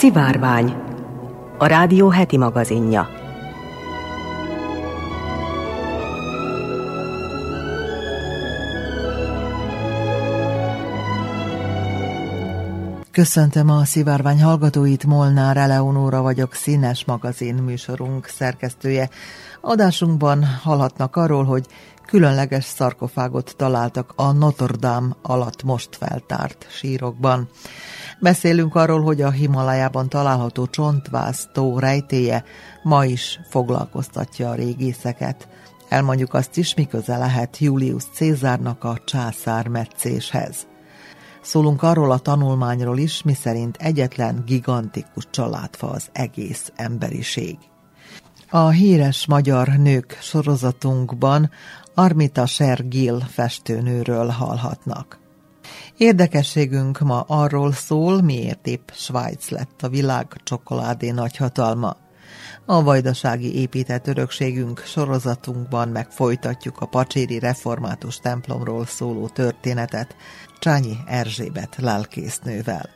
Szivárvány, a rádió heti magazinja. Köszöntöm a szivárvány hallgatóit, Molnár Eleonóra vagyok, színes magazin műsorunk szerkesztője. Adásunkban hallhatnak arról, hogy különleges szarkofágot találtak a Notre Dame alatt most feltárt sírokban. Beszélünk arról, hogy a Himalájában található csontváz tó rejtéje ma is foglalkoztatja a régészeket. Elmondjuk azt is, mi lehet Julius Cézárnak a császár metszéshez. Szólunk arról a tanulmányról is, miszerint egyetlen gigantikus családfa az egész emberiség. A híres magyar nők sorozatunkban Armita Sergil festőnőről hallhatnak. Érdekességünk ma arról szól, miért épp Svájc lett a világ csokoládé nagyhatalma. A vajdasági épített örökségünk sorozatunkban megfolytatjuk a pacséri református templomról szóló történetet Csányi Erzsébet lelkésznővel.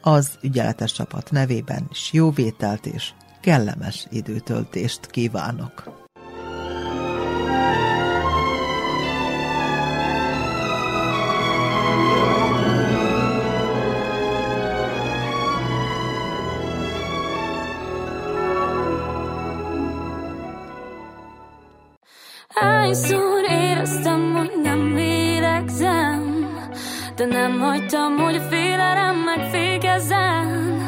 Az ügyeletes csapat nevében is jó vételt és kellemes időtöltést kívánok! Hányszor éreztem, hogy nem lélegzem De nem hagytam, hogy a félelem megfékezzen.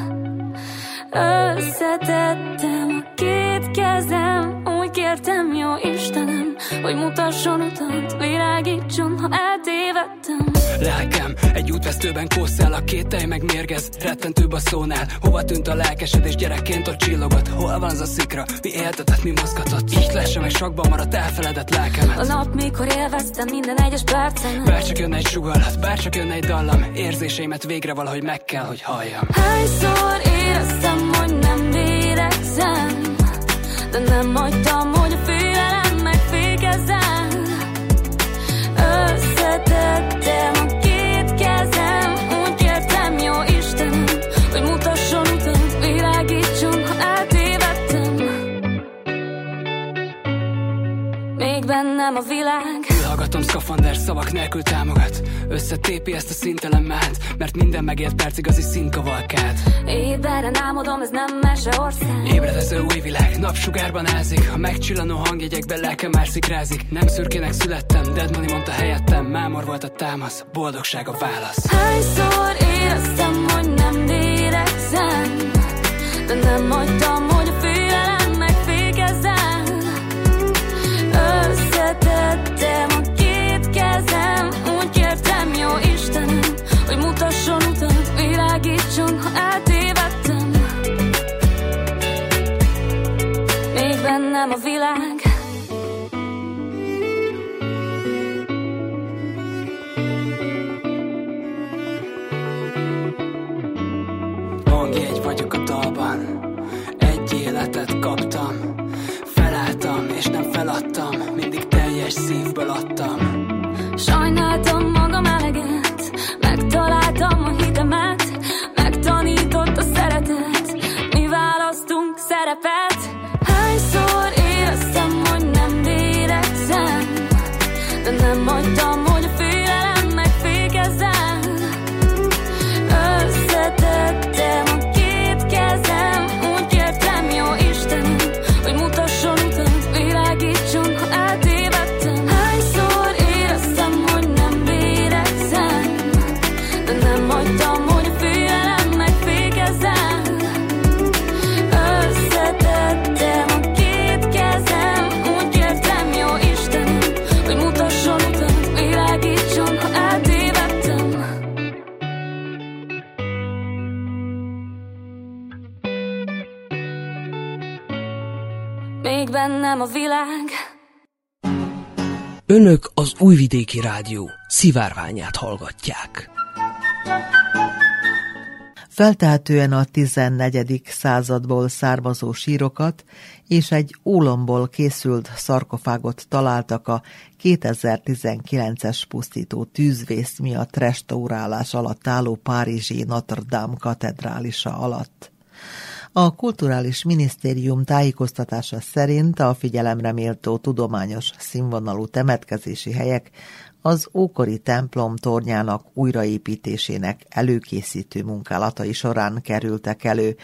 Összetettem a két kezem Úgy kértem, jó Istenem Hogy mutasson utat, világítson, ha eltévedtem Lelkem, egy útvesztőben kószál a két tej meg mérgez Rettentőbb a szónál, hova tűnt a lelkesedés? Gyerekként ott csillogott Hol van az a szikra, mi éltetett, mi mozgatott? Így lesse meg sokban maradt elfeledett lelkemet. A nap, mikor élveztem minden egyes percen. Bárcsak jönne egy sugallat, bárcsak jönne egy dallam Érzéseimet végre valahogy meg kell, hogy halljam. Hányszor éreztem, hogy nem lélegzem De nem hagytam, Bennem a világ. Hallgatom szkafander szavak nélkül támogat. Összetépi ezt a szintelen mát Mert minden megélt perc igazi színkavalkád Éberen álmodom, ez nem meseország Ébredező új világ, napsugárban ázik A megcsillanó hangjegyekben lelkem már szikrázik Nem szürkének születtem, Dead Money mondta helyettem. Mámor volt a támasz, boldogság a válasz. Hányszor éreztem, hogy nem lélegzem De nem hagytam, Összetettem a két kezem. Úgy kértem, jó Istenem Hogy mutasson utat, világítson, ha eltévedtem. Még bennem a világ az Újvidéki Rádió szivárványát hallgatják. Feltehetően a 14. századból származó sírokat és egy ólomból készült szarkofágot találtak a 2019-es pusztító tűzvész miatt restaurálás alatt álló Párizsi Notre Dame katedrálisa alatt. A Kulturális Minisztérium tájékoztatása szerint a figyelemre méltó tudományos színvonalú temetkezési helyek az ókori templom tornyának újraépítésének előkészítő munkálatai során kerültek elő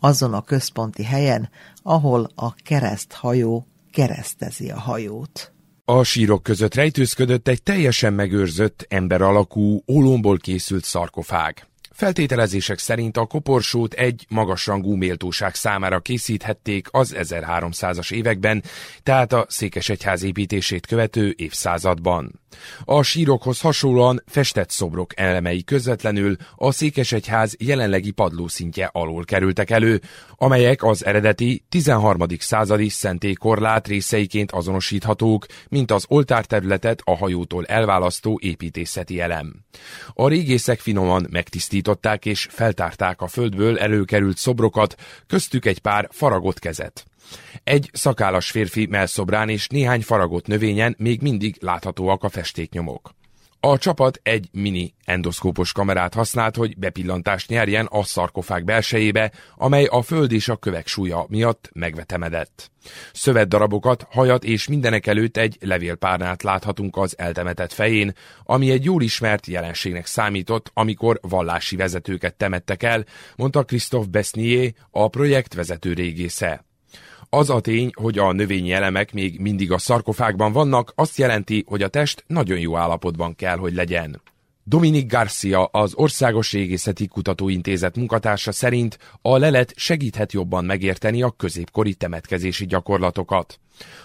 azon a központi helyen, ahol a kereszthajó keresztezi a hajót. A sírok között rejtőzködött egy teljesen megőrzött, ember alakú, ólomból készült szarkofág. Feltételezések szerint a koporsót egy magasrangú méltóság számára készíthették az 1300-as években, tehát a székesegyház építését követő évszázadban. A sírokhoz hasonlóan festett szobrok elemei közvetlenül a székesegyház jelenlegi padlószintje alól kerültek elő, amelyek az eredeti 13. századi szentélykorlát részeiként azonosíthatók, mint az oltárterületet a hajótól elválasztó építészeti elem. A régészek finoman megtisztították és feltárták a földből előkerült szobrokat, köztük egy pár faragott kezet. Egy szakállas férfi melszobrán és néhány faragott növényen még mindig láthatóak a festéknyomok. A csapat egy mini endoszkópos kamerát használt, hogy bepillantást nyerjen a szarkofág belsejébe, amely a föld és a kövek súlya miatt megvetemedett. Szövetdarabokat, hajat és mindenek előtt egy levélpárnát láthatunk az eltemetett fején, ami egy jól ismert jelenségnek számított, amikor vallási vezetőket temettek el, mondta Christophe Besnier, a projekt vezető régésze. Az a tény, hogy a növényi elemek még mindig a szarkofágban vannak, azt jelenti, hogy a test nagyon jó állapotban kell, hogy legyen. Dominik Garcia, az Országos Régészeti Kutatóintézet munkatársa szerint a lelet segíthet jobban megérteni a középkori temetkezési gyakorlatokat.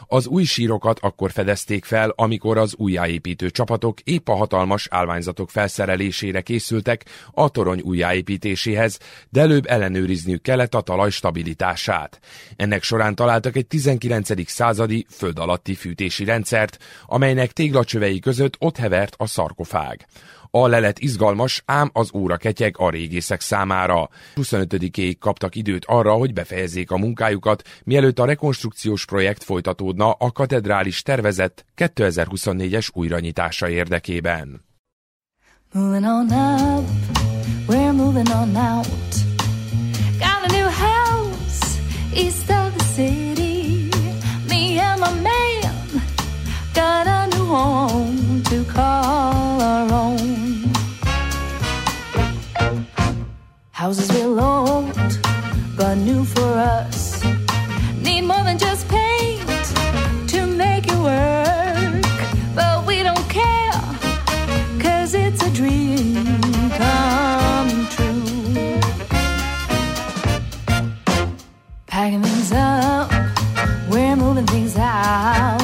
Az új sírokat akkor fedezték fel, amikor az újjáépítő csapatok épp a hatalmas állványzatok felszerelésére készültek a torony újjáépítéséhez, de előbb ellenőrizniük kellett a talaj stabilitását. Ennek során találtak egy 19. századi föld alatti fűtési rendszert, amelynek téglacsövei között ott hevert a szarkofág. A lelet izgalmas, ám az óra ketyeg a régészek számára. 25-ig kaptak időt arra, hogy befejezzék a munkájukat, mielőtt a rekonstrukciós projekt folytatódna a katedrális tervezett 2024-es újranyitása érdekében. Moving on up, we're moving on out. Got a new house east of the city. Me and my man got a new home to call our own. Houses real old, but new for us. Need more than just paint things up, we're moving things out.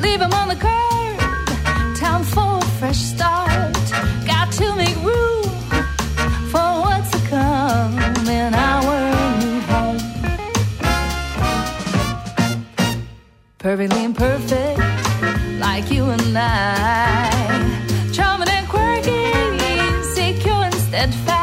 Leave 'em on the curb, time for a fresh start. Got to make room for what's to come in our new home. Perfectly imperfect, like you and I. Charming and quirky, secure and steadfast.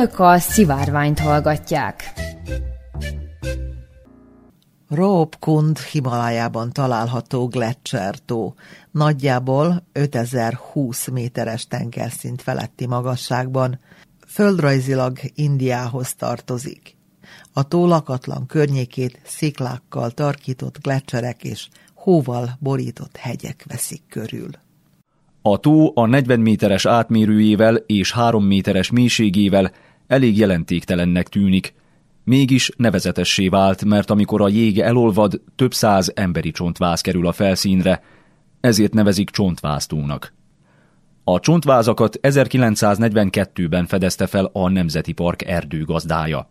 Önök a szivárványt hallgatják. Rópkund Himalájában található Gletschertó, nagyjából 5020 méteres tengerszint feletti magasságban, földrajzilag Indiához tartozik. A tó lakatlan környékét sziklákkal tarkított gletszerek és hóval borított hegyek veszik körül. A tó a 40 méteres átmérőjével és 3 méteres mélységével elég jelentéktelennek tűnik, mégis nevezetessé vált, mert amikor a jég elolvad, több száz emberi csontváz kerül a felszínre, ezért nevezik csontváztónak. A csontvázakat 1942-ben fedezte fel a Nemzeti Park erdőgazdája.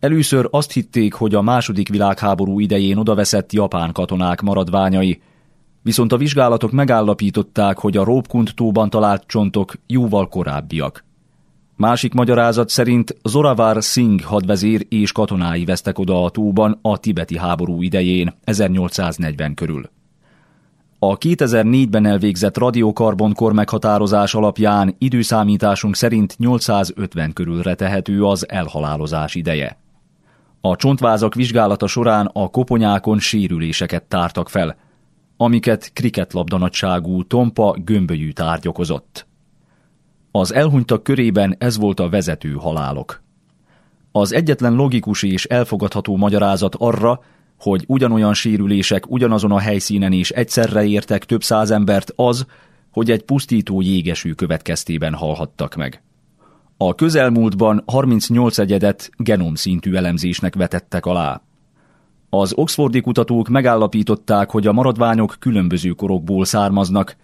Először azt hitték, hogy a második világháború idején odaveszett japán katonák maradványai, viszont a vizsgálatok megállapították, hogy a Rópkund tóban talált csontok jóval korábbiak. Másik magyarázat szerint Zoravar Singh hadvezér és katonái vesztek oda a tóban a tibeti háború idején, 1840 körül. A 2004-ben elvégzett radiokarbon meghatározás alapján időszámításunk szerint 850 körülre tehető az elhalálozás ideje. A csontvázak vizsgálata során a koponyákon sérüléseket tártak fel, amiket kriketlabda nagyságú tompa gömbölyű tárgy okozott. Az elhunytak körében ez volt a vezető halálok. Az egyetlen logikus és elfogadható magyarázat arra, hogy ugyanolyan sérülések ugyanazon a helyszínen is egyszerre értek több száz embert az, hogy egy pusztító jégesű következtében halhattak meg. A közelmúltban 38 egyedet genomszintű elemzésnek vetettek alá. Az oxfordi kutatók megállapították, hogy a maradványok különböző korokból származnak,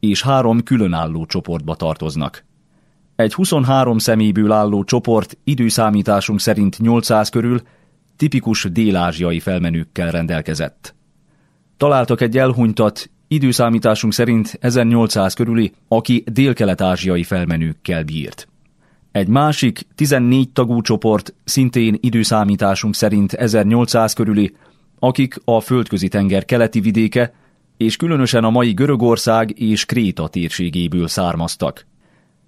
és három különálló csoportba tartoznak. Egy 23 személyből álló csoport időszámításunk szerint 800 körül tipikus dél-ázsiai felmenőkkel rendelkezett. Találtak egy elhunytat, időszámításunk szerint 1800 körüli, aki dél-kelet-ázsiai felmenőkkel bírt. Egy másik, 14 tagú csoport, szintén időszámításunk szerint 1800 körüli, akik a földközi tenger keleti vidéke, és különösen a mai Görögország és Kréta térségéből származtak.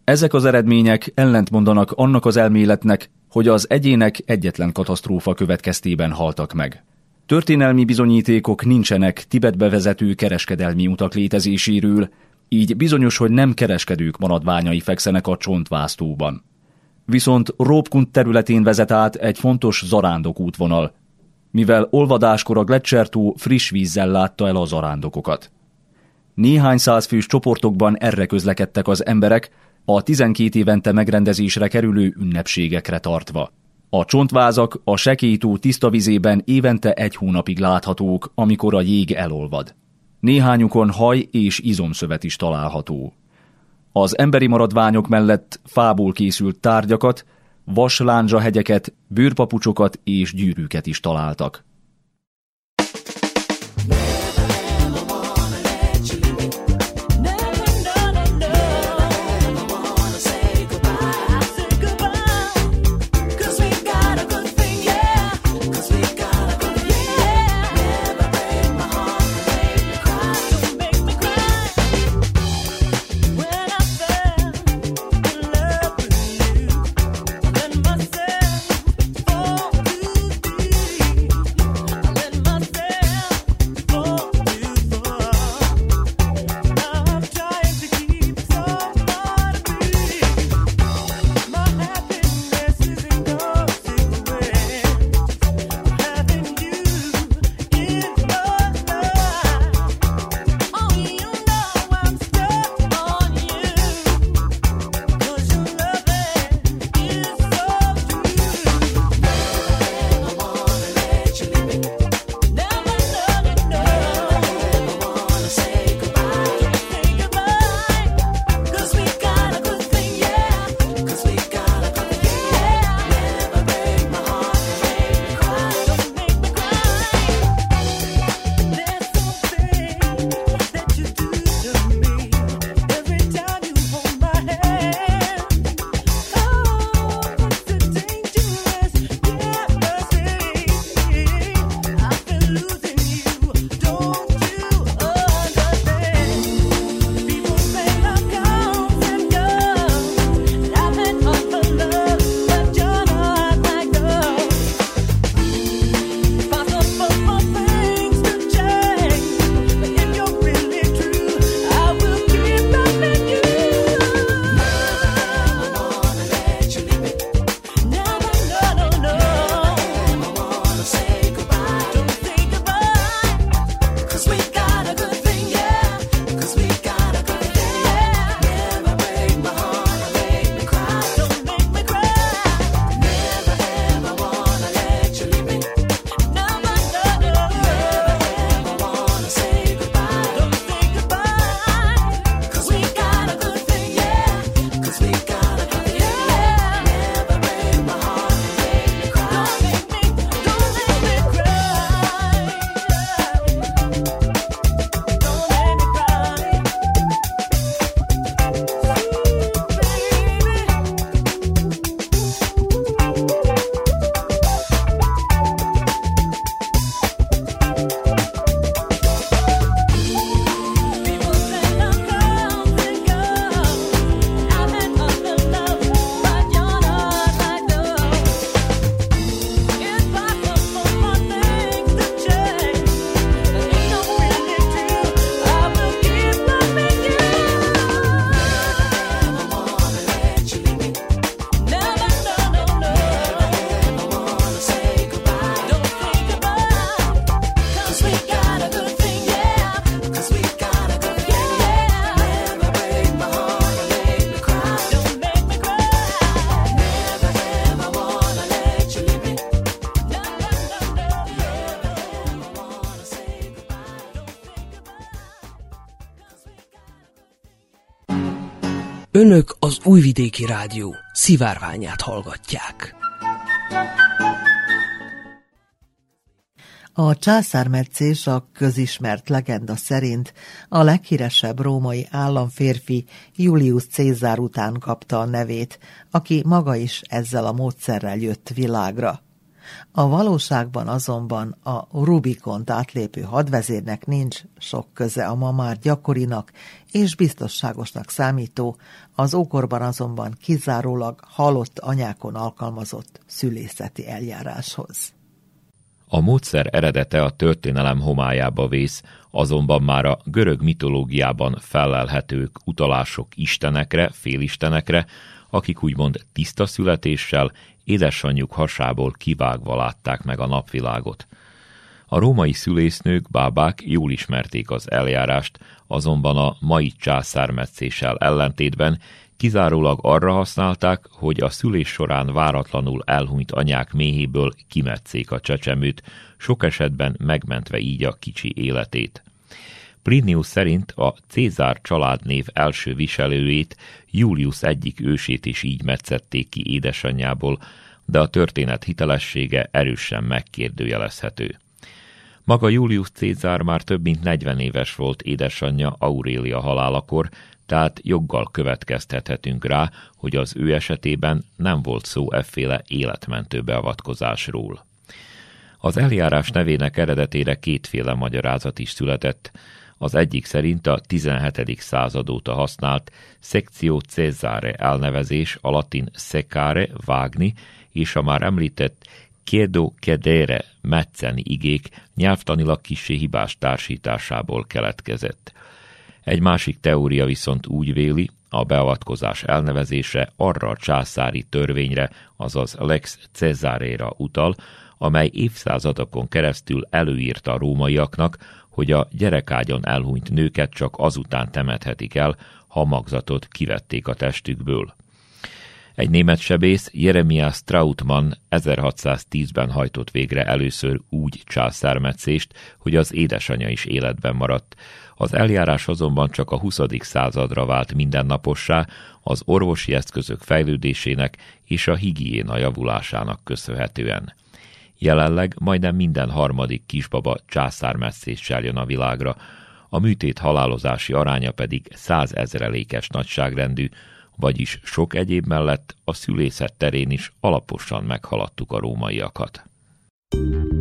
Ezek az eredmények ellentmondanak annak az elméletnek, hogy az egyének egyetlen katasztrófa következtében haltak meg. Történelmi bizonyítékok nincsenek Tibetbe vezető kereskedelmi utak létezéséről, így bizonyos, hogy nem kereskedők maradványai fekszenek a csontvásztóban. Viszont Rópkund területén vezet át egy fontos zarándok útvonal, mivel olvadáskor a Gletschertó friss vízzel látta el a zarándokokat. Néhány százfős csoportokban erre közlekedtek az emberek, a 12 évente megrendezésre kerülő ünnepségekre tartva. A csontvázak a sekélytó tiszta vizében évente egy hónapig láthatók, amikor a jég elolvad. Néhányukon haj és izomszövet is található. Az emberi maradványok mellett fából készült tárgyakat, vaslánzsa hegyeket, bőrpapucsokat és gyűrűket is találtak. Önök az Újvidéki Rádió szivárványát hallgatják. A császármetszés a közismert legenda szerint a leghíresebb római államférfi Julius Cézár után kapta a nevét, aki maga is ezzel a módszerrel jött világra. A valóságban azonban a Rubikont átlépő hadvezérnek nincs sok köze a ma már gyakorinak és biztosságosnak számító, az ókorban azonban kizárólag halott anyákon alkalmazott szülészeti eljáráshoz. A módszer eredete a történelem homályába vész, azonban már a görög mitológiában felelhetők utalások istenekre, félistenekre, akik úgymond tiszta születéssel, édesanyjuk hasából kivágva látták meg a napvilágot. A római szülésznők, bábák jól ismerték az eljárást, azonban a mai császármetszéssel ellentétben kizárólag arra használták, hogy a szülés során váratlanul elhunyt anyák méhéből kimetszék a csecsemőt, sok esetben megmentve így a kicsi életét. Plinius szerint a Cézár családnév első viselőjét, Julius egyik ősét is így metszették ki édesanyjából, de a történet hitelessége erősen megkérdőjelezhető. Maga Julius Cézár már több mint 40 éves volt édesanyja Aurélia halálakor, tehát joggal következtethetünk rá, hogy az ő esetében nem volt szó efféle életmentő beavatkozásról. Az eljárás nevének eredetére kétféle magyarázat is született. Az egyik szerint a 17. század óta használt Sectio Cesare elnevezés a latin secare, vágni, és a már említett Kiedo kedere, metszeni igék nyelvtanilag kissé hibás társításából keletkezett. Egy másik teória viszont úgy véli, a beavatkozás elnevezése arra a császári törvényre, azaz Lex Cesarera utal, amely évszázadokon keresztül előírta a rómaiaknak, hogy a gyerekágyon elhunyt nőket csak azután temethetik el, ha magzatot kivették a testükből. Egy német sebész, Jeremias Trautmann 1610-ben hajtott végre először úgy császármetszést, hogy az édesanyja is életben maradt. Az eljárás azonban csak a 20. századra vált mindennapossá, az orvosi eszközök fejlődésének és a higiéna javulásának köszönhetően. Jelenleg majdnem minden harmadik kisbaba császármesszéssel jön a világra, a műtét halálozási aránya pedig százezrelékes nagyságrendű, vagyis sok egyéb mellett a szülészet terén is alaposan meghaladtuk a rómaiakat. cowboy.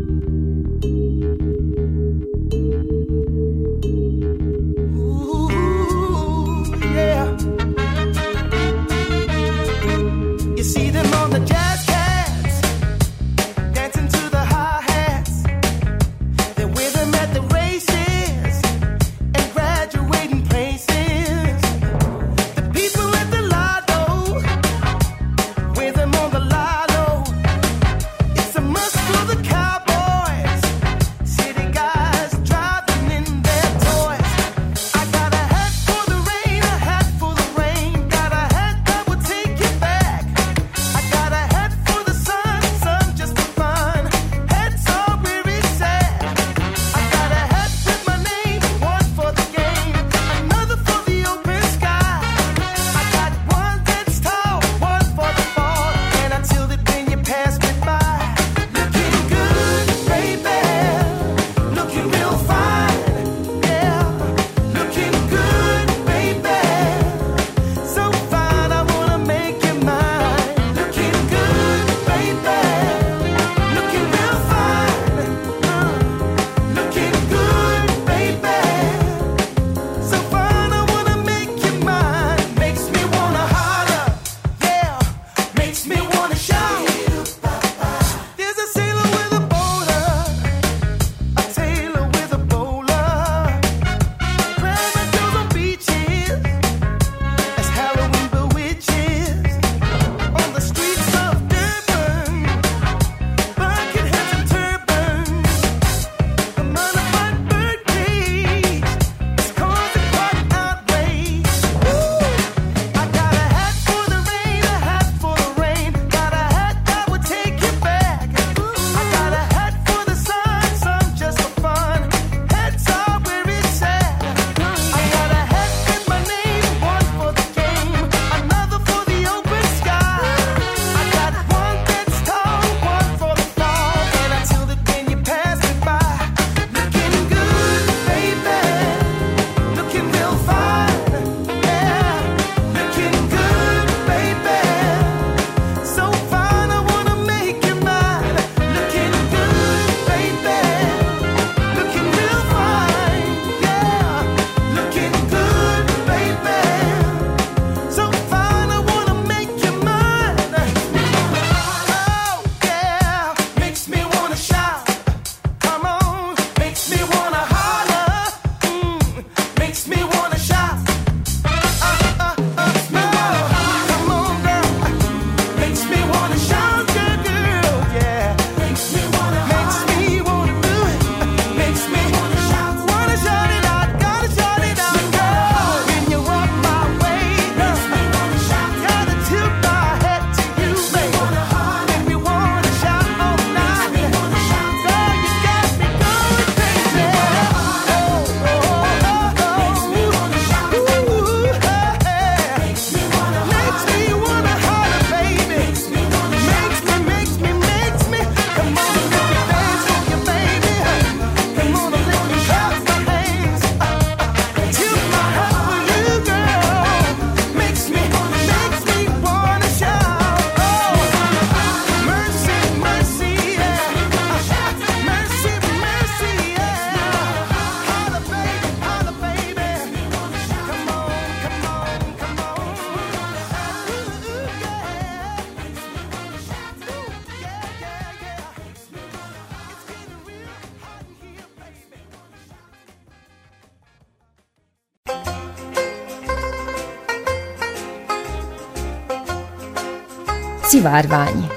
Szivárvány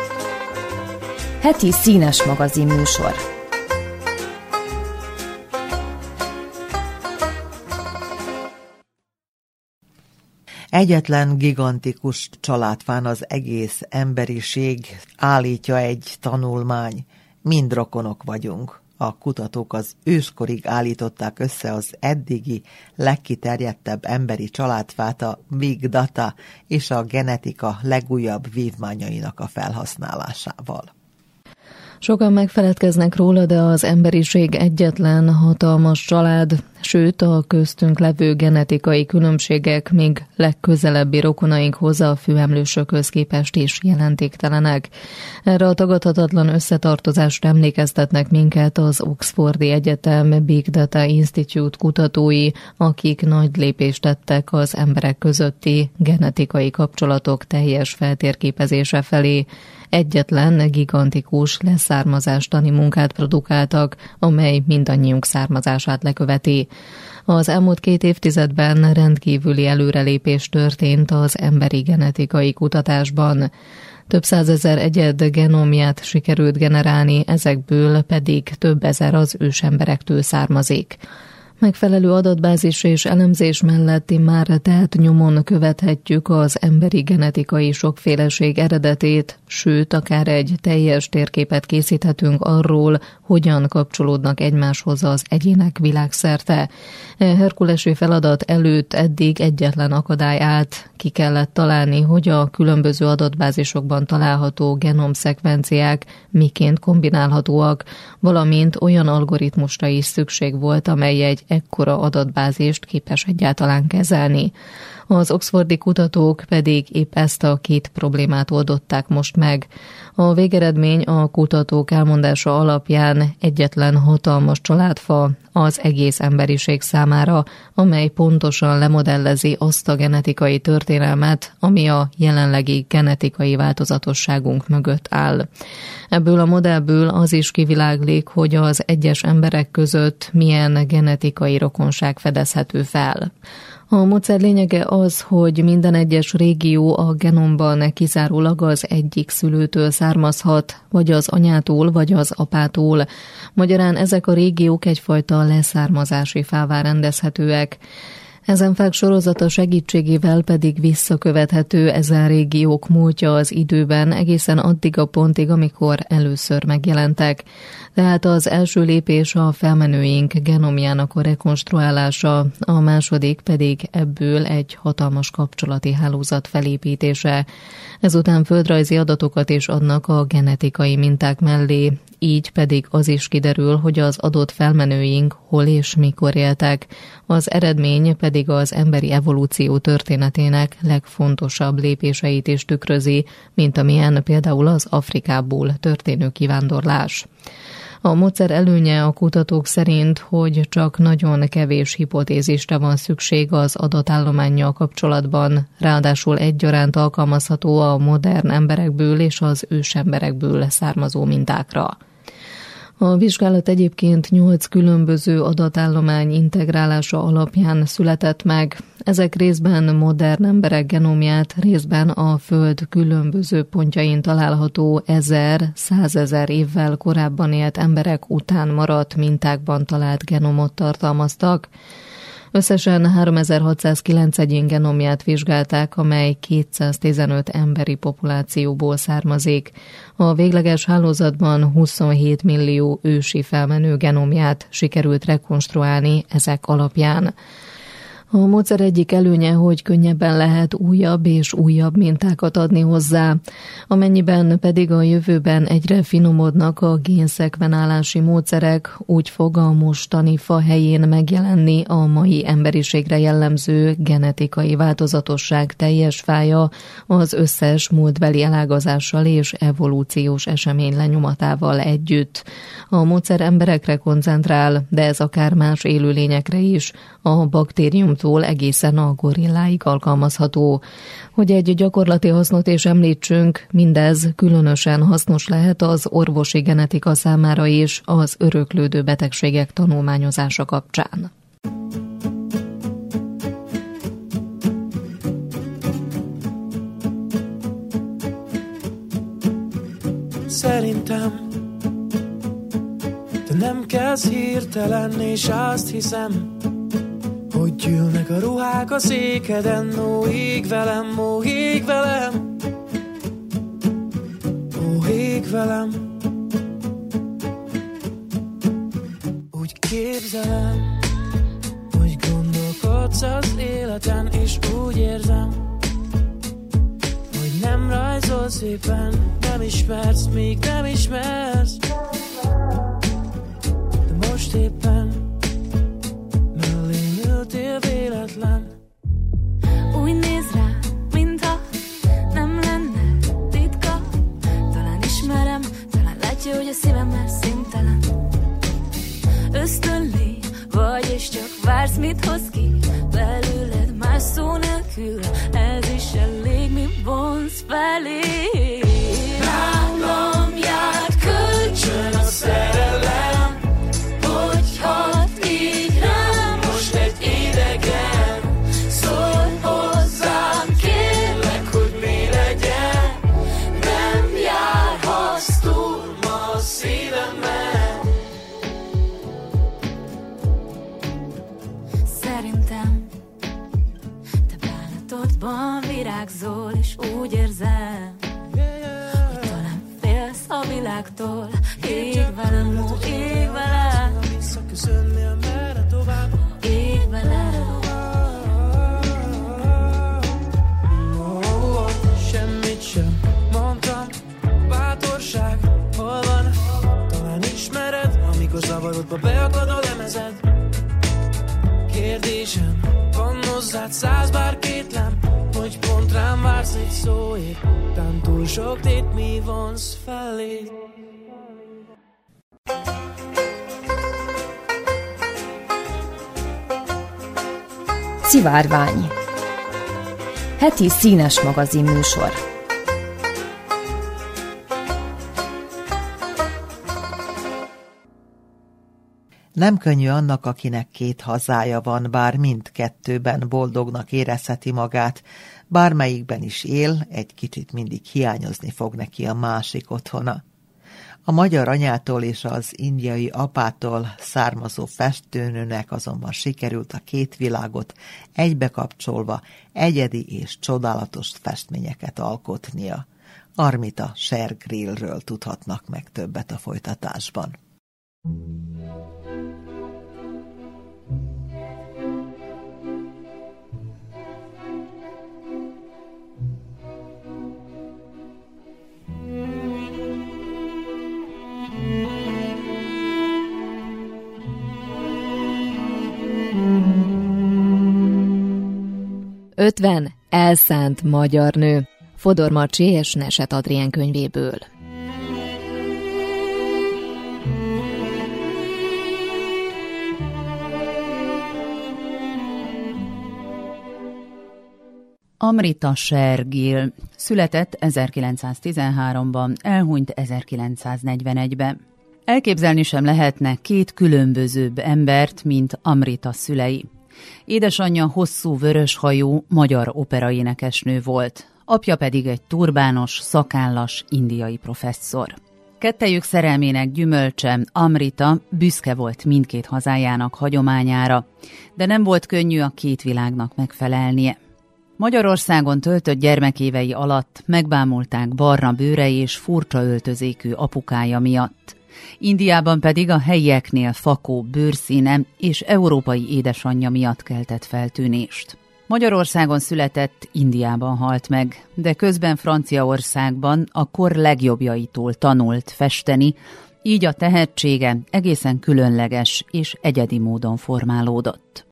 Heti színes magazin műsor Egyetlen gigantikus családfán az egész emberiség állítja egy tanulmány. Mind rokonok vagyunk. A kutatók az őskorig állították össze az eddigi legkiterjedtebb emberi családfát a Big Data és a genetika legújabb vívmányainak a felhasználásával. Sokan megfeledkeznek róla, de az emberiség egyetlen hatalmas család, sőt a köztünk levő genetikai különbségek még legközelebbi rokonainkhoz a főemlősökhöz képest is jelentéktelenek. Erre a tagadhatatlan összetartozást emlékeztetnek minket az Oxfordi Egyetem Big Data Institute kutatói, akik nagy lépést tettek az emberek közötti genetikai kapcsolatok teljes feltérképezése felé egyetlen gigantikus leszármazástani munkát produkáltak, amely mindannyiunk származását leköveti. Az elmúlt két évtizedben rendkívüli előrelépés történt az emberi genetikai kutatásban. Több százezer egyed genomját sikerült generálni, ezekből pedig több ezer az ősemberektől származik. Megfelelő adatbázis és elemzés melletti már tehát nyomon követhetjük az emberi genetikai sokféleség eredetét, sőt, akár egy teljes térképet készíthetünk arról, hogyan kapcsolódnak egymáshoz az egyének világszerte. E Herkulesi feladat előtt eddig egyetlen akadály állt, ki kellett találni, hogy a különböző adatbázisokban található genomszekvenciák miként kombinálhatóak, valamint olyan algoritmusra is szükség volt, amely egy ekkora adatbázist képes egyáltalán kezelni. Az oxfordi kutatók pedig épp ezt a két problémát oldották most meg. A végeredmény a kutatók elmondása alapján egyetlen hatalmas családfa az egész emberiség számára, amely pontosan lemodellezi azt a genetikai történelmet, ami a jelenlegi genetikai változatosságunk mögött áll. Ebből a modellből az is kiviláglik, hogy az egyes emberek között milyen genetikai rokonság fedezhető fel. A módszer lényege az, hogy minden egyes régió a genomban kizárólag az egyik szülőtől származhat, vagy az anyától, vagy az apától. Magyarán ezek a régiók egyfajta leszármazási fává rendezhetőek. Ezen fák sorozata segítségével pedig visszakövethető ezen régiók múltja az időben egészen addig a pontig, amikor először megjelentek. Tehát az első lépés a felmenőink genomjának a rekonstruálása, a második pedig ebből egy hatalmas kapcsolati hálózat felépítése. Ezután földrajzi adatokat is adnak a genetikai minták mellé, így pedig az is kiderül, hogy az adott felmenőink hol és mikor éltek. Az eredmény pedig az emberi evolúció történetének legfontosabb lépéseit is tükrözi, mint amilyen például az Afrikából történő kivándorlás. A módszer előnye a kutatók szerint, hogy csak nagyon kevés hipotézisre van szükség az adatállományjal kapcsolatban, ráadásul egyaránt alkalmazható a modern emberekből és az ősemberekből származó mintákra. A vizsgálat egyébként nyolc különböző adatállomány integrálása alapján született meg. Ezek részben modern emberek genomját, részben a Föld különböző pontjain található ezer, százezer évvel korábban élt emberek után maradt mintákban talált genomot tartalmaztak. Összesen 3609 egyén genomját vizsgálták, amely 215 emberi populációból származik. A végleges hálózatban 27 millió ősi felmenő genomját sikerült rekonstruálni ezek alapján. A módszer egyik előnye, hogy könnyebben lehet újabb és újabb mintákat adni hozzá, amennyiben pedig a jövőben egyre finomodnak a génszekvenálási módszerek, úgy fog a mostani fa helyén megjelenni a mai emberiségre jellemző genetikai változatosság teljes fája az összes múltbeli elágazással és evolúciós esemény lenyomatával együtt. A módszer emberekre koncentrál, de ez akár más élőlényekre is, a baktérium állattól egészen a gorilláig alkalmazható. Hogy egy gyakorlati hasznot is említsünk, mindez különösen hasznos lehet az orvosi genetika számára is az öröklődő betegségek tanulmányozása kapcsán. Szerintem Te nem kezd hirtelen És azt hiszem Hogy gyűlnek a ruhák az ékeden Ó, ég velem, ó, ég velem. Ó, ég velem. Úgy képzelem Hogy gondolkodsz az életen És úgy érzem nem rajzol szépen, nem ismersz, még nem ismersz. De most éppen Szivárvány Heti színes magazin műsor. Nem könnyű annak, akinek két hazája van, bár mindkettőben boldognak érezheti magát, bármelyikben is él, egy kicsit mindig hiányozni fog neki a másik otthona. A magyar anyától és az indiai apától származó festőnőnek azonban sikerült a két világot egybekapcsolva egyedi és csodálatos festményeket alkotnia. Armita Shergrillről tudhatnak meg többet a folytatásban. Ötven elszánt magyar nő. Fodor Marcsi és Neset Adrien könyvéből. Amrita Sergil született 1913-ban, elhunyt 1941-ben. Elképzelni sem lehetne két különbözőbb embert, mint Amrita szülei. Édesanyja hosszú vöröshajú magyar operaénekesnő volt, apja pedig egy turbános, szakállas indiai professzor. Kettejük szerelmének gyümölcse, Amrita büszke volt mindkét hazájának hagyományára, de nem volt könnyű a két világnak megfelelnie. Magyarországon töltött gyermekévei alatt megbámulták barna bőrei és furcsa öltözékű apukája miatt. Indiában pedig a helyieknél fakó bőrszíne és európai édesanyja miatt keltett feltűnést. Magyarországon született, Indiában halt meg, de közben Franciaországban a kor legjobbjaitól tanult festeni, így a tehetsége egészen különleges és egyedi módon formálódott.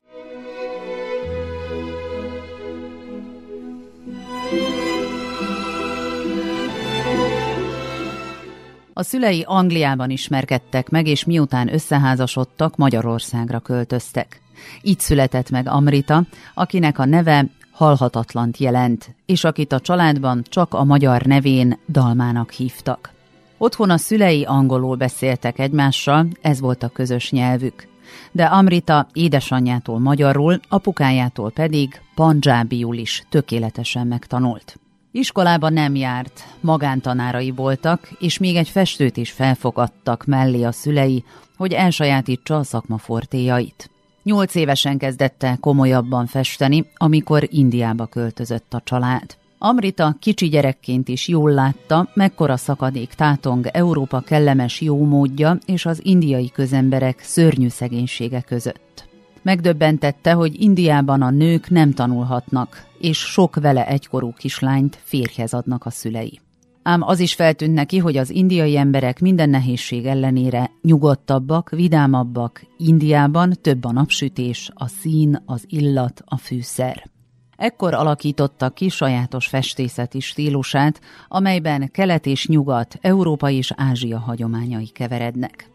A szülei Angliában ismerkedtek meg, és miután összeházasodtak, Magyarországra költöztek. Így született meg Amrita, akinek a neve halhatatlant jelent, és akit a családban csak a magyar nevén Dalmának hívtak. Otthon a szülei angolul beszéltek egymással, ez volt a közös nyelvük. De Amrita édesanyjától magyarul, apukájától pedig pandzsábiul is tökéletesen megtanult. Iskolában nem járt, magántanárai voltak, és még egy festőt is felfogadtak mellé a szülei, hogy elsajátítsa a szakma fortéjait. Nyolc évesen kezdett komolyabban festeni, amikor Indiába költözött a család. Amrita kicsi gyerekként is jól látta, mekkora szakadék tátong Európa kellemes jó módja és az indiai közemberek szörnyű szegénysége között. Megdöbbentette, hogy Indiában a nők nem tanulhatnak, és sok vele egykorú kislányt férjhez adnak a szülei. Ám az is feltűnt neki, hogy az indiai emberek minden nehézség ellenére nyugodtabbak, vidámabbak, Indiában több a napsütés, a szín, az illat, a fűszer. Ekkor alakította ki sajátos festészeti stílusát, amelyben kelet és nyugat, Európa és Ázsia hagyományai keverednek.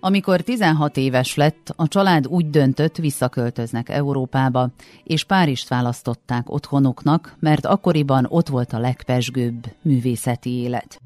Amikor 16 éves lett, a család úgy döntött, visszaköltöznek Európába, és Párizst választották otthonuknak, mert akkoriban ott volt a legpesgőbb művészeti élet.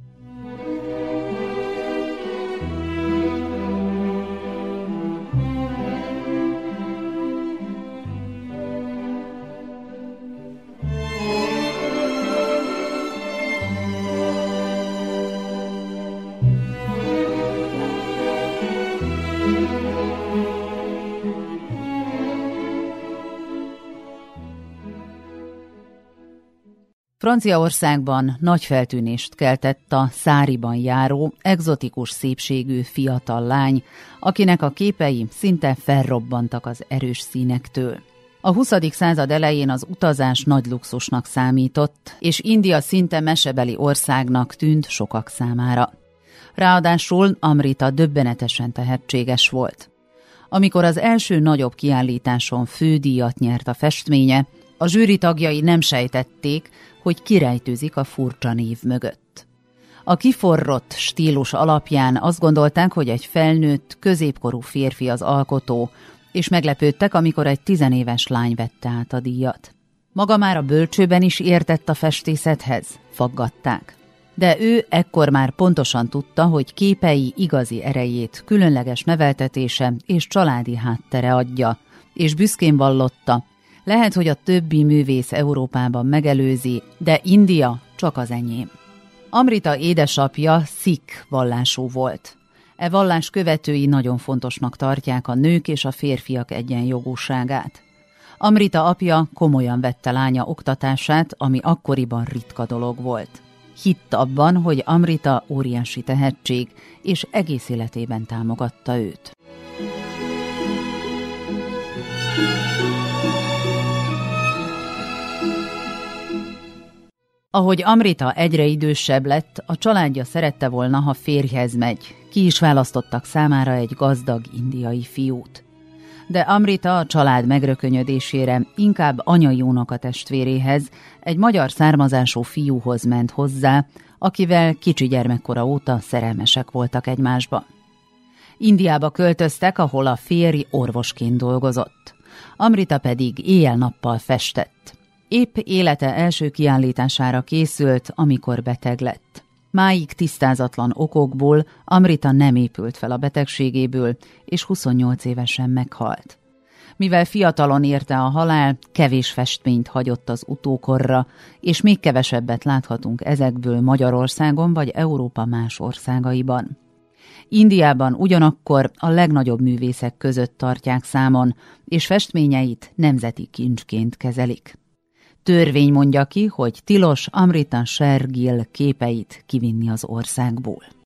Franciaországban nagy feltűnést keltett a száriban járó, egzotikus szépségű fiatal lány, akinek a képei szinte felrobbantak az erős színektől. A 20. század elején az utazás nagy luxusnak számított, és India szinte mesebeli országnak tűnt sokak számára. Ráadásul Amrita döbbenetesen tehetséges volt. Amikor az első nagyobb kiállításon fődíjat nyert a festménye, a zsűri tagjai nem sejtették, hogy kirejtőzik a furcsa név mögött. A kiforrott stílus alapján azt gondolták, hogy egy felnőtt, középkorú férfi az alkotó, és meglepődtek, amikor egy tizenéves lány vette át a díjat. Maga már a bölcsőben is értett a festészethez, faggatták. De ő ekkor már pontosan tudta, hogy képei igazi erejét, különleges neveltetése és családi háttere adja, és büszkén vallotta, lehet, hogy a többi művész Európában megelőzi, de India csak az enyém. Amrita édesapja szik vallású volt. E vallás követői nagyon fontosnak tartják a nők és a férfiak egyenjogúságát. Amrita apja komolyan vette lánya oktatását, ami akkoriban ritka dolog volt. Hitt abban, hogy Amrita óriási tehetség, és egész életében támogatta őt. Ahogy Amrita egyre idősebb lett, a családja szerette volna, ha férjhez megy. Ki is választottak számára egy gazdag indiai fiút. De Amrita a család megrökönyödésére inkább anyai a testvéréhez, egy magyar származású fiúhoz ment hozzá, akivel kicsi gyermekkora óta szerelmesek voltak egymásba. Indiába költöztek, ahol a férj orvosként dolgozott. Amrita pedig éjjel-nappal festett. Épp élete első kiállítására készült, amikor beteg lett. Máig tisztázatlan okokból Amrita nem épült fel a betegségéből, és 28 évesen meghalt. Mivel fiatalon érte a halál, kevés festményt hagyott az utókorra, és még kevesebbet láthatunk ezekből Magyarországon vagy Európa más országaiban. Indiában ugyanakkor a legnagyobb művészek között tartják számon, és festményeit nemzeti kincsként kezelik. Törvény mondja ki, hogy tilos Amrita Sergil képeit kivinni az országból.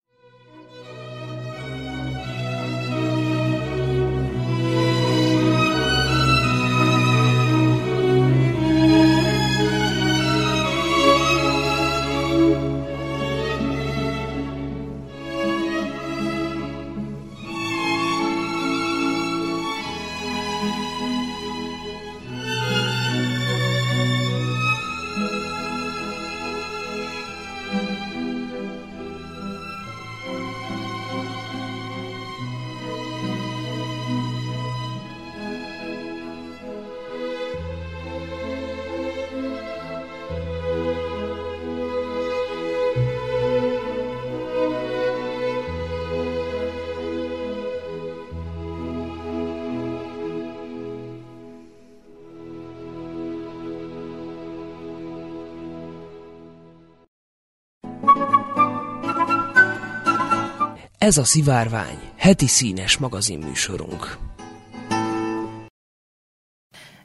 Ez a Szivárvány, heti színes magazinműsorunk.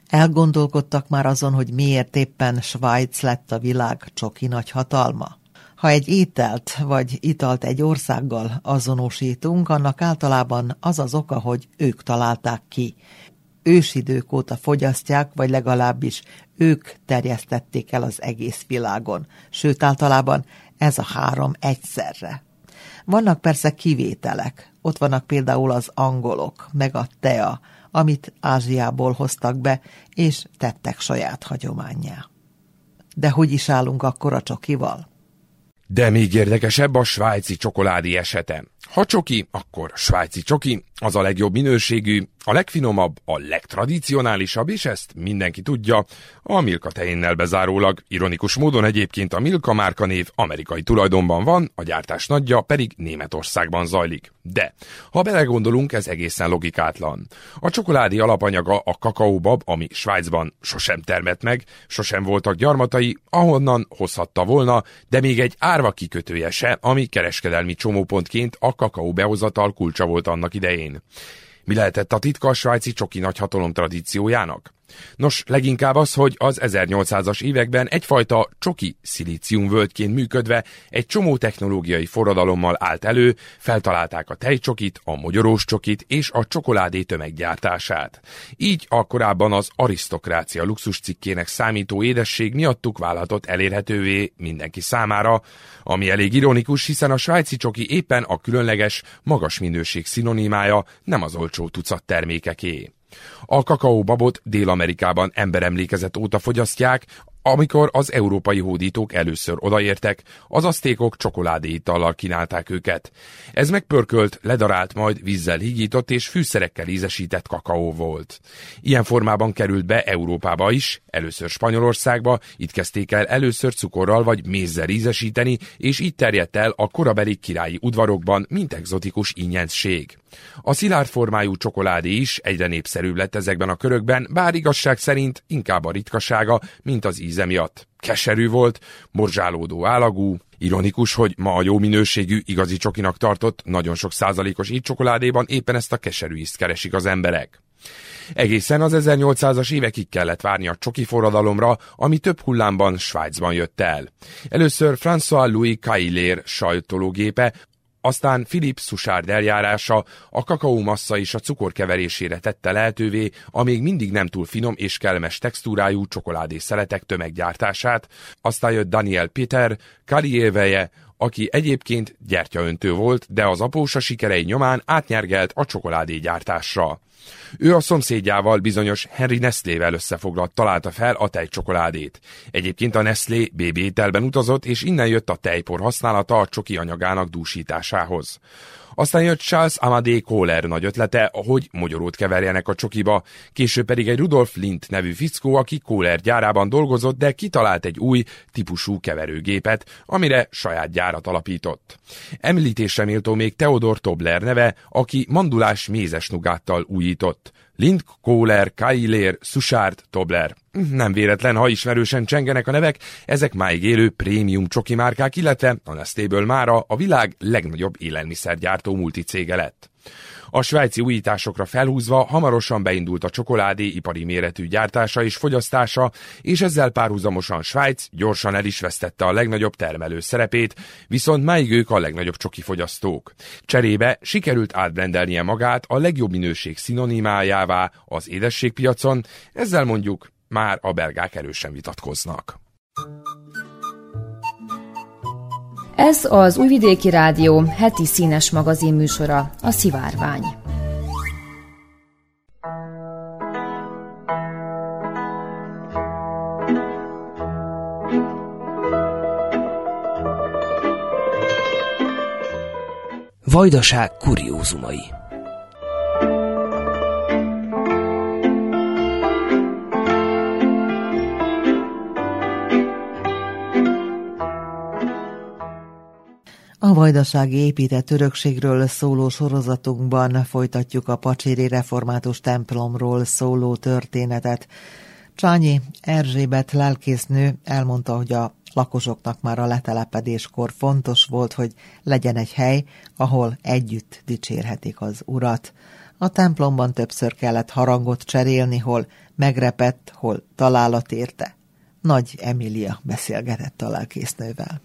Elgondolkodtak már azon, hogy miért éppen Svájc lett a világ csoki nagy hatalma? Ha egy ételt vagy italt egy országgal azonosítunk, annak általában az az oka, hogy ők találták ki. Ősidők óta fogyasztják, vagy legalábbis ők terjesztették el az egész világon. Sőt, általában ez a három egyszerre. Vannak persze kivételek. Ott vannak például az angolok, meg a tea, amit Ázsiából hoztak be, és tettek saját hagyományá. De hogy is állunk akkor a csokival? De még érdekesebb a svájci csokoládé esete. Ha csoki, akkor svájci csoki, az a legjobb minőségű, a legfinomabb, a legtradicionálisabb, és ezt mindenki tudja, a Milka tehénnel bezárólag. Ironikus módon egyébként a Milka márka név amerikai tulajdonban van, a gyártás nagyja pedig Németországban zajlik. De, ha belegondolunk, ez egészen logikátlan. A csokoládé alapanyaga a kakaóbab, ami Svájcban sosem termett meg, sosem voltak gyarmatai, ahonnan hozhatta volna, de még egy árva kikötője se, ami kereskedelmi csomópontként a kakaó behozatal kulcsa volt annak idején. Mi lehetett a titka a svájci csoki nagyhatalom tradíciójának? Nos, leginkább az, hogy az 1800-as években egyfajta csoki szilíciumvölgyként működve egy csomó technológiai forradalommal állt elő, feltalálták a tejcsokit, a mogyorós csokit és a csokoládé tömeggyártását. Így a korábban az arisztokrácia luxuscikkének számító édesség miattuk válhatott elérhetővé mindenki számára, ami elég ironikus, hiszen a svájci csoki éppen a különleges, magas minőség szinonimája, nem az olcsó tucat termékeké. A kakaóbabot Dél-Amerikában emberemlékezet óta fogyasztják, amikor az európai hódítók először odaértek, az asztékok csokoládéitallal kínálták őket. Ez megpörkölt, ledarált, majd vízzel hígított és fűszerekkel ízesített kakaó volt. Ilyen formában került be Európába is, először Spanyolországba, itt kezdték el először cukorral vagy mézzel ízesíteni, és így terjedt el a korabeli királyi udvarokban, mint egzotikus ingyenszség. A szilárd formájú csokoládé is egyre népszerűbb lett ezekben a körökben, bár igazság szerint inkább a ritkasága, mint az íze miatt. Keserű volt, morzsálódó állagú, Ironikus, hogy ma a jó minőségű, igazi csokinak tartott, nagyon sok százalékos így csokoládéban éppen ezt a keserű ízt keresik az emberek. Egészen az 1800-as évekig kellett várni a csoki forradalomra, ami több hullámban Svájcban jött el. Először François Louis Caillé sajtológépe, aztán Philip Suchard eljárása a kakaómassa és a cukor keverésére tette lehetővé a még mindig nem túl finom és kellemes textúrájú csokoládé szeletek tömeggyártását, aztán jött Daniel Peter, Carrieveje, aki egyébként gyertyaöntő volt, de az apósa sikerei nyomán átnyergelt a csokoládé gyártásra. Ő a szomszédjával bizonyos Henry Nestlével összefoglalt találta fel a tejcsokoládét. Egyébként a Nestlé BB ételben utazott, és innen jött a tejpor használata a csoki anyagának dúsításához. Aztán jött Charles Amadé Kohler nagy ötlete, hogy mogyorót keverjenek a csokiba, később pedig egy Rudolf Lindt nevű fickó, aki Kohler gyárában dolgozott, de kitalált egy új típusú keverőgépet, amire saját gyárat alapított. Említésre méltó még Theodor Tobler neve, aki mandulás mézes nugáttal újított. Lind, Kohler, Kailér, Susárt, Tobler. Nem véletlen, ha ismerősen csengenek a nevek, ezek máig élő prémium csoki márkák, illetve a Nestéből mára a világ legnagyobb élelmiszergyártó multicége lett. A svájci újításokra felhúzva hamarosan beindult a csokoládé ipari méretű gyártása és fogyasztása, és ezzel párhuzamosan Svájc gyorsan el is vesztette a legnagyobb termelő szerepét, viszont máig ők a legnagyobb csoki fogyasztók. Cserébe sikerült átbrendelnie magát a legjobb minőség szinonimájává az édességpiacon, ezzel mondjuk már a belgák erősen vitatkoznak. Ez az Újvidéki Rádió heti színes magazin műsora, a Szivárvány. Vajdaság kuriózumai A vajdasági épített örökségről szóló sorozatunkban folytatjuk a Pacséri Református templomról szóló történetet. Csányi Erzsébet lelkésznő elmondta, hogy a lakosoknak már a letelepedéskor fontos volt, hogy legyen egy hely, ahol együtt dicsérhetik az urat. A templomban többször kellett harangot cserélni, hol megrepett, hol találat érte. Nagy Emilia beszélgetett a lelkésznővel.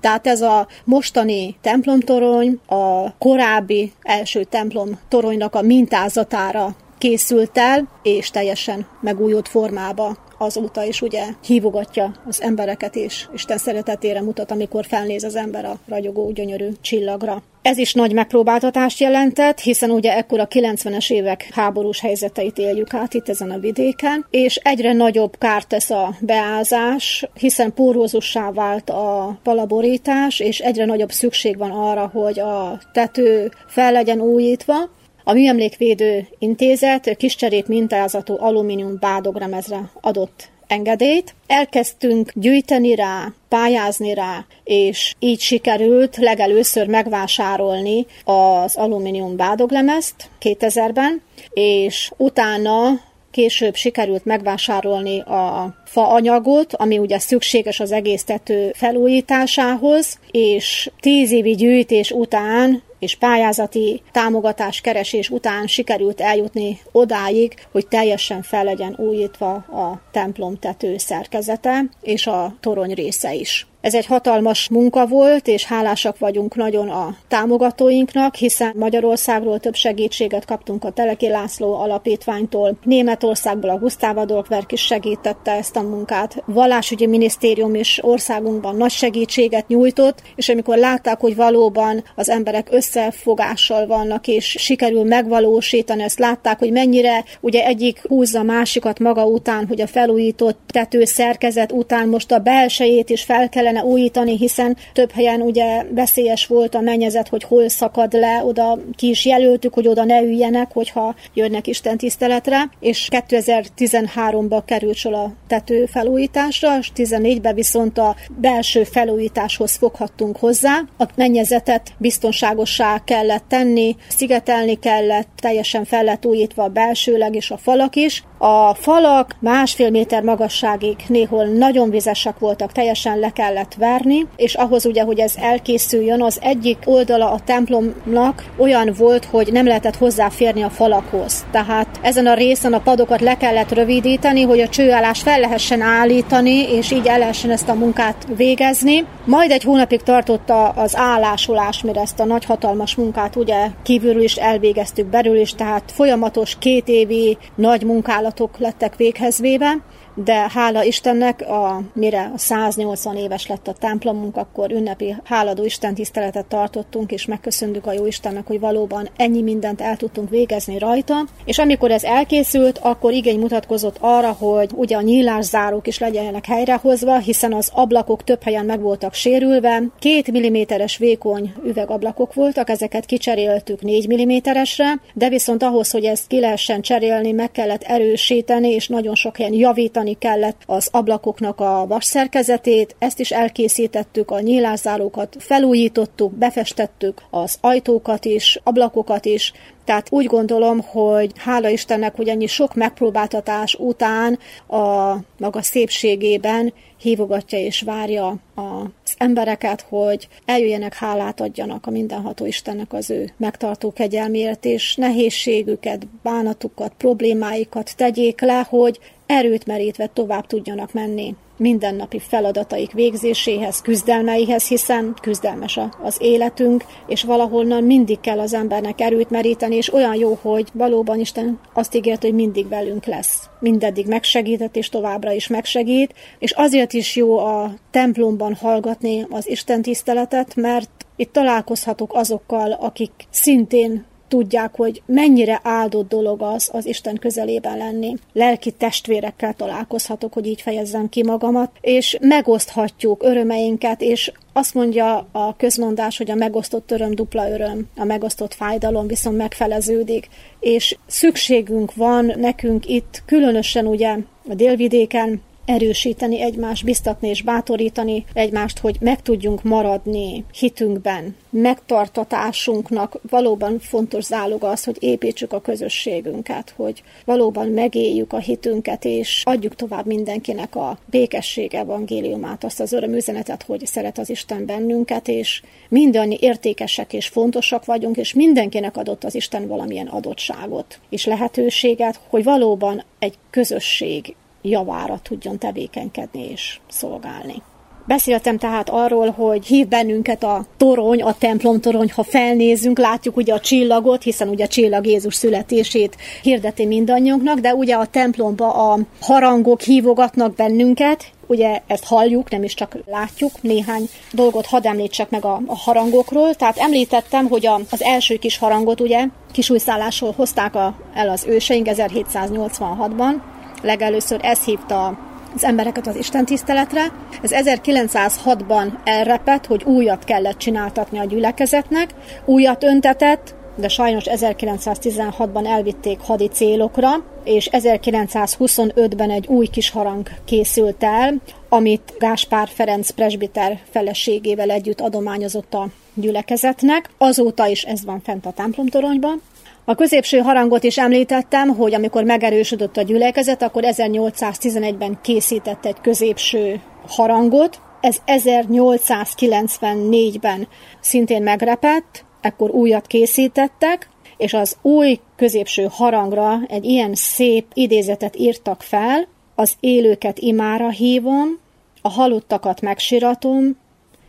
Tehát ez a mostani templomtorony a korábbi első templomtoronynak a mintázatára készült el, és teljesen megújult formába azóta is ugye hívogatja az embereket is, Isten szeretetére mutat, amikor felnéz az ember a ragyogó, gyönyörű csillagra. Ez is nagy megpróbáltatást jelentett, hiszen ugye ekkor a 90-es évek háborús helyzeteit éljük át itt ezen a vidéken, és egyre nagyobb kárt tesz a beázás, hiszen pórózussá vált a palaborítás, és egyre nagyobb szükség van arra, hogy a tető fel legyen újítva, a Műemlékvédő Intézet kiscserét mintázatú alumínium bádogremezre adott engedélyt. Elkezdtünk gyűjteni rá, pályázni rá, és így sikerült legelőször megvásárolni az alumínium bádoglemezt 2000-ben, és utána később sikerült megvásárolni a faanyagot, ami ugye szükséges az egész tető felújításához, és tíz évi gyűjtés után és pályázati támogatás keresés után sikerült eljutni odáig, hogy teljesen fel legyen újítva a templom tető szerkezete és a torony része is. Ez egy hatalmas munka volt, és hálásak vagyunk nagyon a támogatóinknak, hiszen Magyarországról több segítséget kaptunk a Teleki László alapítványtól, Németországból a Gustav Adolf Werk is segítette ezt a munkát, Vallásügyi Minisztérium is országunkban nagy segítséget nyújtott, és amikor látták, hogy valóban az emberek összefogással vannak, és sikerül megvalósítani, ezt látták, hogy mennyire ugye egyik húzza másikat maga után, hogy a felújított tető szerkezet után most a belsejét is fel kellene kellene újítani, hiszen több helyen ugye veszélyes volt a mennyezet, hogy hol szakad le, oda ki is jelöltük, hogy oda ne üljenek, hogyha jönnek Isten tiszteletre, és 2013-ban került sor a tető felújításra, és 14-ben viszont a belső felújításhoz foghattunk hozzá. A mennyezetet biztonságossá kellett tenni, szigetelni kellett, teljesen fel lett újítva belsőleg és a falak is, a falak másfél méter magasságig néhol nagyon vizesek voltak, teljesen le kellett verni, és ahhoz ugye, hogy ez elkészüljön, az egyik oldala a templomnak olyan volt, hogy nem lehetett hozzáférni a falakhoz. Tehát ezen a részen a padokat le kellett rövidíteni, hogy a csőállás fel lehessen állítani, és így el lehessen ezt a munkát végezni. Majd egy hónapig tartott az állásolás, mire ezt a nagy hatalmas munkát ugye kívülről is elvégeztük, belül is, tehát folyamatos két évi nagy munkálat vizsgálatok lettek véghez véve, de hála Istennek, a, mire a 180 éves lett a templomunk, akkor ünnepi háladó Isten tiszteletet tartottunk, és megköszöntük a jó Istennek, hogy valóban ennyi mindent el tudtunk végezni rajta. És amikor ez elkészült, akkor igény mutatkozott arra, hogy ugye a nyílászárók is legyenek helyrehozva, hiszen az ablakok több helyen meg voltak sérülve. Két milliméteres vékony üvegablakok voltak, ezeket kicseréltük 4 milliméteresre, de viszont ahhoz, hogy ezt ki lehessen cserélni, meg kellett erősíteni, és nagyon sok helyen javítani javítani kellett az ablakoknak a vasszerkezetét, ezt is elkészítettük, a nyílászárókat felújítottuk, befestettük az ajtókat is, ablakokat is, tehát úgy gondolom, hogy hála Istennek, hogy ennyi sok megpróbáltatás után a maga szépségében hívogatja és várja az embereket, hogy eljöjjenek, hálát adjanak a mindenható Istennek az ő megtartó kegyelmért, és nehézségüket, bánatukat, problémáikat tegyék le, hogy erőt merítve tovább tudjanak menni mindennapi feladataik végzéséhez, küzdelmeihez, hiszen küzdelmes az életünk, és valahonnan mindig kell az embernek erőt meríteni, és olyan jó, hogy valóban Isten azt ígért, hogy mindig velünk lesz. Mindeddig megsegített, és továbbra is megsegít, és azért is jó a templomban hallgatni az Isten tiszteletet, mert itt találkozhatok azokkal, akik szintén tudják, hogy mennyire áldott dolog az az Isten közelében lenni. Lelki testvérekkel találkozhatok, hogy így fejezzem ki magamat, és megoszthatjuk örömeinket, és azt mondja a közmondás, hogy a megosztott öröm dupla öröm, a megosztott fájdalom viszont megfeleződik, és szükségünk van nekünk itt, különösen ugye a délvidéken, erősíteni egymást, biztatni és bátorítani egymást, hogy meg tudjunk maradni hitünkben. Megtartatásunknak valóban fontos záloga az, hogy építsük a közösségünket, hogy valóban megéljük a hitünket, és adjuk tovább mindenkinek a békesség evangéliumát, azt az örömüzenetet, hogy szeret az Isten bennünket, és mindannyi értékesek és fontosak vagyunk, és mindenkinek adott az Isten valamilyen adottságot és lehetőséget, hogy valóban egy közösség javára tudjon tevékenykedni és szolgálni. Beszéltem tehát arról, hogy hív bennünket a torony, a templom torony, ha felnézünk, látjuk ugye a csillagot, hiszen ugye a csillag Jézus születését hirdeti mindannyiunknak, de ugye a templomba a harangok hívogatnak bennünket, ugye ezt halljuk, nem is csak látjuk, néhány dolgot hadd említsek meg a, a harangokról. Tehát említettem, hogy a, az első kis harangot ugye kisújszállásról hozták a, el az őseink 1786-ban, legelőször ez hívta az embereket az Isten tiszteletre. Ez 1906-ban elrepett, hogy újat kellett csináltatni a gyülekezetnek, újat öntetett, de sajnos 1916-ban elvitték hadi célokra, és 1925-ben egy új kis harang készült el, amit Gáspár Ferenc presbiter feleségével együtt adományozott a gyülekezetnek. Azóta is ez van fent a templomtoronyban. A középső harangot is említettem, hogy amikor megerősödött a gyülekezet, akkor 1811-ben készített egy középső harangot. Ez 1894-ben szintén megrepett, ekkor újat készítettek, és az új középső harangra egy ilyen szép idézetet írtak fel, az élőket imára hívom, a halottakat megsiratom,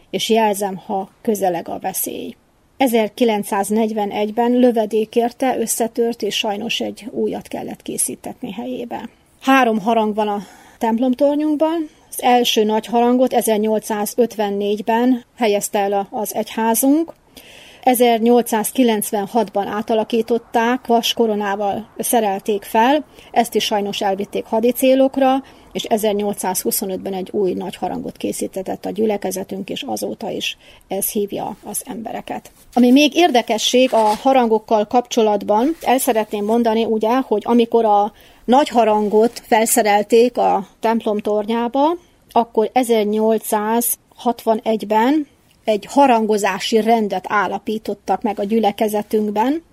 és jelzem, ha közeleg a veszély. 1941-ben lövedék érte, összetört, és sajnos egy újat kellett készítetni helyébe. Három harang van a templomtornyunkban. Az első nagy harangot 1854-ben helyezte el az egyházunk, 1896-ban átalakították, vas koronával szerelték fel, ezt is sajnos elvitték hadi célokra, és 1825-ben egy új nagy harangot készítetett a gyülekezetünk, és azóta is ez hívja az embereket. Ami még érdekesség a harangokkal kapcsolatban, el szeretném mondani ugye, hogy amikor a nagy harangot felszerelték a templom tornyába, akkor 1861-ben egy harangozási rendet állapítottak meg a gyülekezetünkben.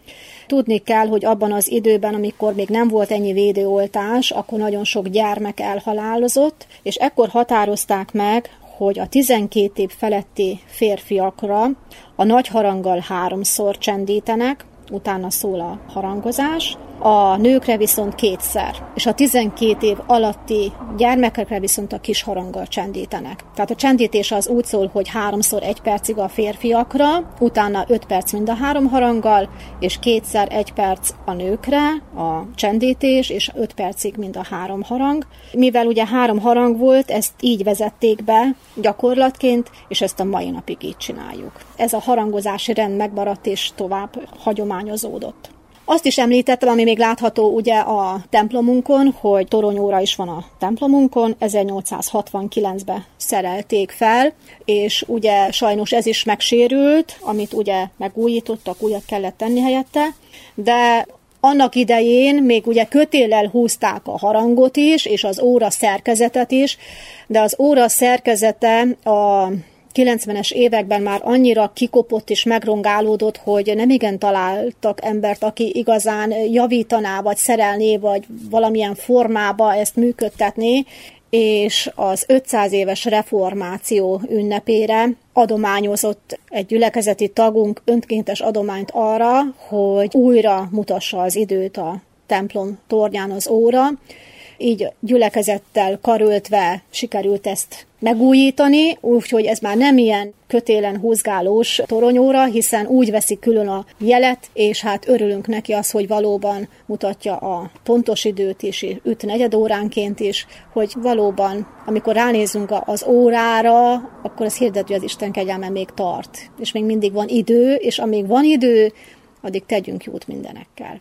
Tudni kell, hogy abban az időben, amikor még nem volt ennyi védőoltás, akkor nagyon sok gyermek elhalálozott, és ekkor határozták meg, hogy a 12 év feletti férfiakra a nagy haranggal háromszor csendítenek, utána szól a harangozás, a nőkre viszont kétszer, és a 12 év alatti gyermekekre viszont a kis haranggal csendítenek. Tehát a csendítés az úgy szól, hogy háromszor egy percig a férfiakra, utána öt perc mind a három haranggal, és kétszer egy perc a nőkre, a csendítés, és öt percig mind a három harang. Mivel ugye három harang volt, ezt így vezették be gyakorlatként, és ezt a mai napig így csináljuk. Ez a harangozási rend megmaradt és tovább hagyományozódott. Azt is említettem, ami még látható ugye a templomunkon, hogy toronyóra is van a templomunkon, 1869-ben szerelték fel, és ugye sajnos ez is megsérült, amit ugye megújítottak, újat kellett tenni helyette, de annak idején még ugye kötéllel húzták a harangot is, és az óra szerkezetet is, de az óra szerkezete a 90-es években már annyira kikopott és megrongálódott, hogy nem igen találtak embert, aki igazán javítaná, vagy szerelné, vagy valamilyen formába ezt működtetné, és az 500 éves reformáció ünnepére adományozott egy gyülekezeti tagunk önkéntes adományt arra, hogy újra mutassa az időt a templom tornyán az óra, így gyülekezettel karöltve sikerült ezt megújítani, úgyhogy ez már nem ilyen kötélen húzgálós toronyóra, hiszen úgy veszik külön a jelet, és hát örülünk neki az, hogy valóban mutatja a pontos időt is, üt negyed óránként is, hogy valóban, amikor ránézünk az órára, akkor az hirdető, hogy az Isten kegyelme még tart, és még mindig van idő, és amíg van idő, addig tegyünk jót mindenekkel.